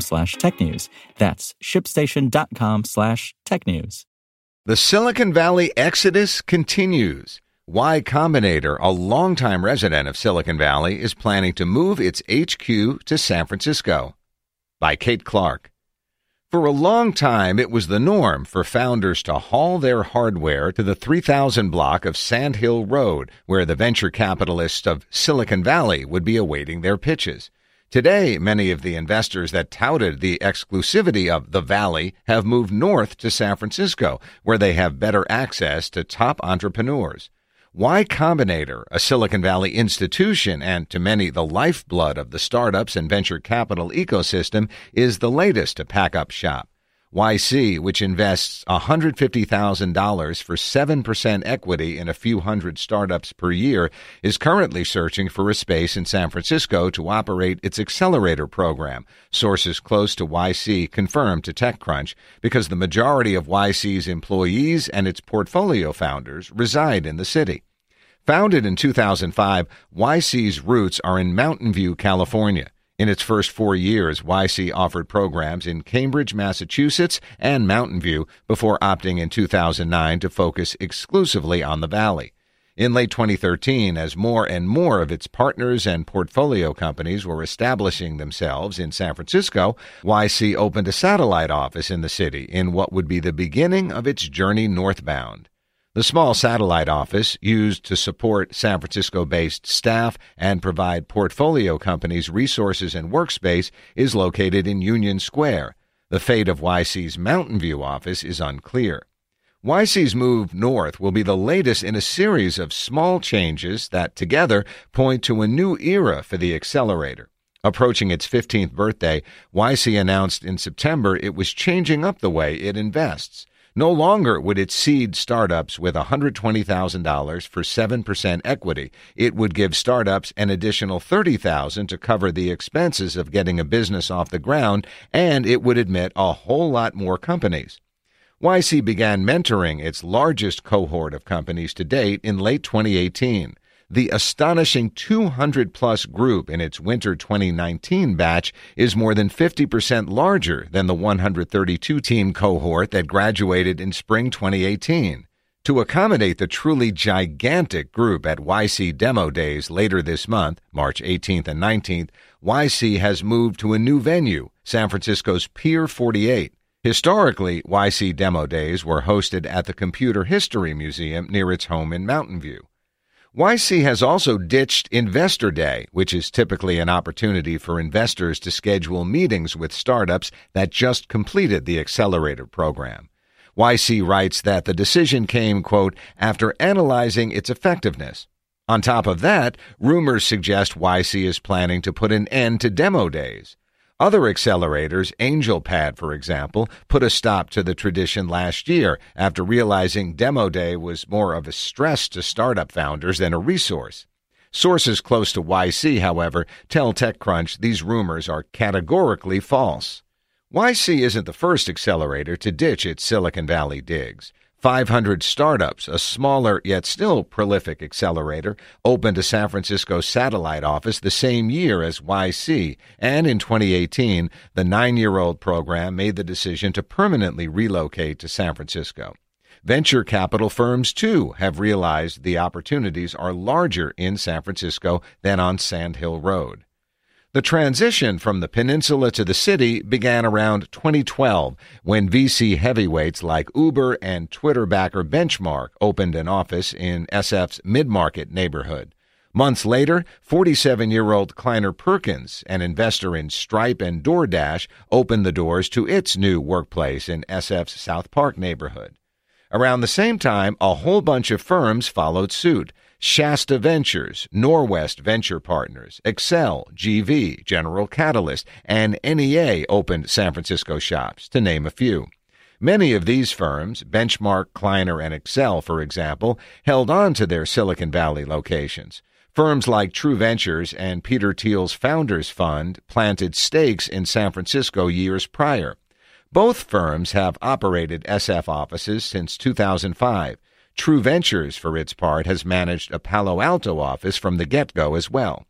slash technews. That's shipstation.com slash technews. The Silicon Valley exodus continues. Y Combinator, a longtime resident of Silicon Valley, is planning to move its HQ to San Francisco. By Kate Clark. For a long time, it was the norm for founders to haul their hardware to the 3000 block of Sand Hill Road, where the venture capitalists of Silicon Valley would be awaiting their pitches. Today, many of the investors that touted the exclusivity of the Valley have moved north to San Francisco, where they have better access to top entrepreneurs. Y Combinator, a Silicon Valley institution and to many the lifeblood of the startups and venture capital ecosystem, is the latest to pack up shop. YC, which invests $150,000 for 7% equity in a few hundred startups per year, is currently searching for a space in San Francisco to operate its accelerator program. Sources close to YC confirmed to TechCrunch because the majority of YC's employees and its portfolio founders reside in the city. Founded in 2005, YC's roots are in Mountain View, California. In its first four years, YC offered programs in Cambridge, Massachusetts, and Mountain View before opting in 2009 to focus exclusively on the Valley. In late 2013, as more and more of its partners and portfolio companies were establishing themselves in San Francisco, YC opened a satellite office in the city in what would be the beginning of its journey northbound. The small satellite office, used to support San Francisco based staff and provide portfolio companies resources and workspace, is located in Union Square. The fate of YC's Mountain View office is unclear. YC's move north will be the latest in a series of small changes that together point to a new era for the accelerator. Approaching its 15th birthday, YC announced in September it was changing up the way it invests. No longer would it seed startups with $120,000 for 7% equity. It would give startups an additional $30,000 to cover the expenses of getting a business off the ground, and it would admit a whole lot more companies. YC began mentoring its largest cohort of companies to date in late 2018 the astonishing 200 plus group in its winter 2019 batch is more than 50% larger than the 132 team cohort that graduated in spring 2018. To accommodate the truly gigantic group at YC Demo Days later this month, March 18th and 19th, YC has moved to a new venue, San Francisco's Pier 48. Historically, YC Demo Days were hosted at the Computer History Museum near its home in Mountain View. YC has also ditched Investor Day, which is typically an opportunity for investors to schedule meetings with startups that just completed the accelerator program. YC writes that the decision came, quote, after analyzing its effectiveness. On top of that, rumors suggest YC is planning to put an end to demo days. Other accelerators, AngelPad, for example, put a stop to the tradition last year after realizing Demo Day was more of a stress to startup founders than a resource. Sources close to YC, however, tell TechCrunch these rumors are categorically false. YC isn't the first accelerator to ditch its Silicon Valley digs. 500 Startups, a smaller yet still prolific accelerator, opened a San Francisco satellite office the same year as YC, and in 2018, the nine year old program made the decision to permanently relocate to San Francisco. Venture capital firms, too, have realized the opportunities are larger in San Francisco than on Sand Hill Road. The transition from the peninsula to the city began around 2012 when VC heavyweights like Uber and Twitter backer Benchmark opened an office in SF's mid market neighborhood. Months later, 47 year old Kleiner Perkins, an investor in Stripe and DoorDash, opened the doors to its new workplace in SF's South Park neighborhood. Around the same time, a whole bunch of firms followed suit. Shasta Ventures, Norwest Venture Partners, Accel, GV, General Catalyst, and NEA opened San Francisco shops, to name a few. Many of these firms, Benchmark, Kleiner, and Accel, for example, held on to their Silicon Valley locations. Firms like True Ventures and Peter Thiel's Founders Fund planted stakes in San Francisco years prior. Both firms have operated SF offices since 2005. True Ventures, for its part, has managed a Palo Alto office from the get go as well.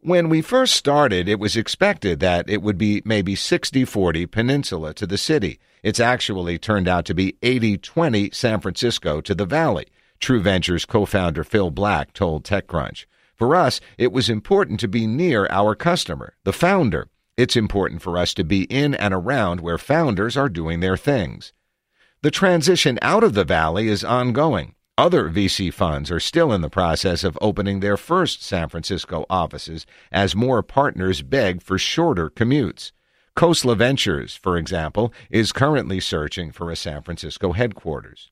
When we first started, it was expected that it would be maybe 60 40 peninsula to the city. It's actually turned out to be 80 20 San Francisco to the valley, True Ventures co founder Phil Black told TechCrunch. For us, it was important to be near our customer, the founder. It's important for us to be in and around where founders are doing their things. The transition out of the valley is ongoing. Other VC funds are still in the process of opening their first San Francisco offices as more partners beg for shorter commutes. Khosla Ventures, for example, is currently searching for a San Francisco headquarters.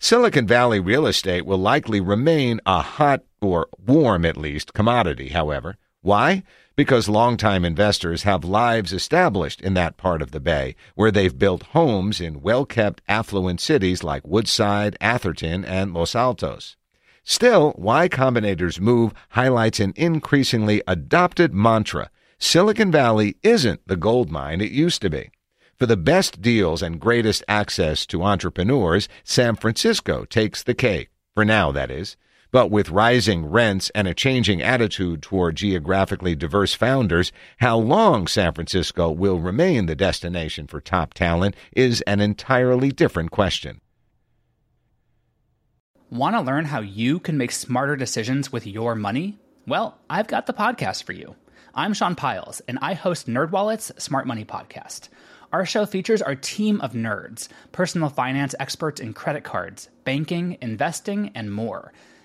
Silicon Valley real estate will likely remain a hot, or warm at least, commodity, however. Why? because longtime investors have lives established in that part of the bay, where they've built homes in well kept, affluent cities like Woodside, Atherton, and Los Altos. Still, Y Combinator's move highlights an increasingly adopted mantra Silicon Valley isn't the gold mine it used to be. For the best deals and greatest access to entrepreneurs, San Francisco takes the cake. For now, that is. But with rising rents and a changing attitude toward geographically diverse founders, how long San Francisco will remain the destination for top talent is an entirely different question. Want to learn how you can make smarter decisions with your money? Well, I've got the podcast for you. I'm Sean Pyles, and I host NerdWallet's Smart Money Podcast. Our show features our team of nerds, personal finance experts in credit cards, banking, investing, and more –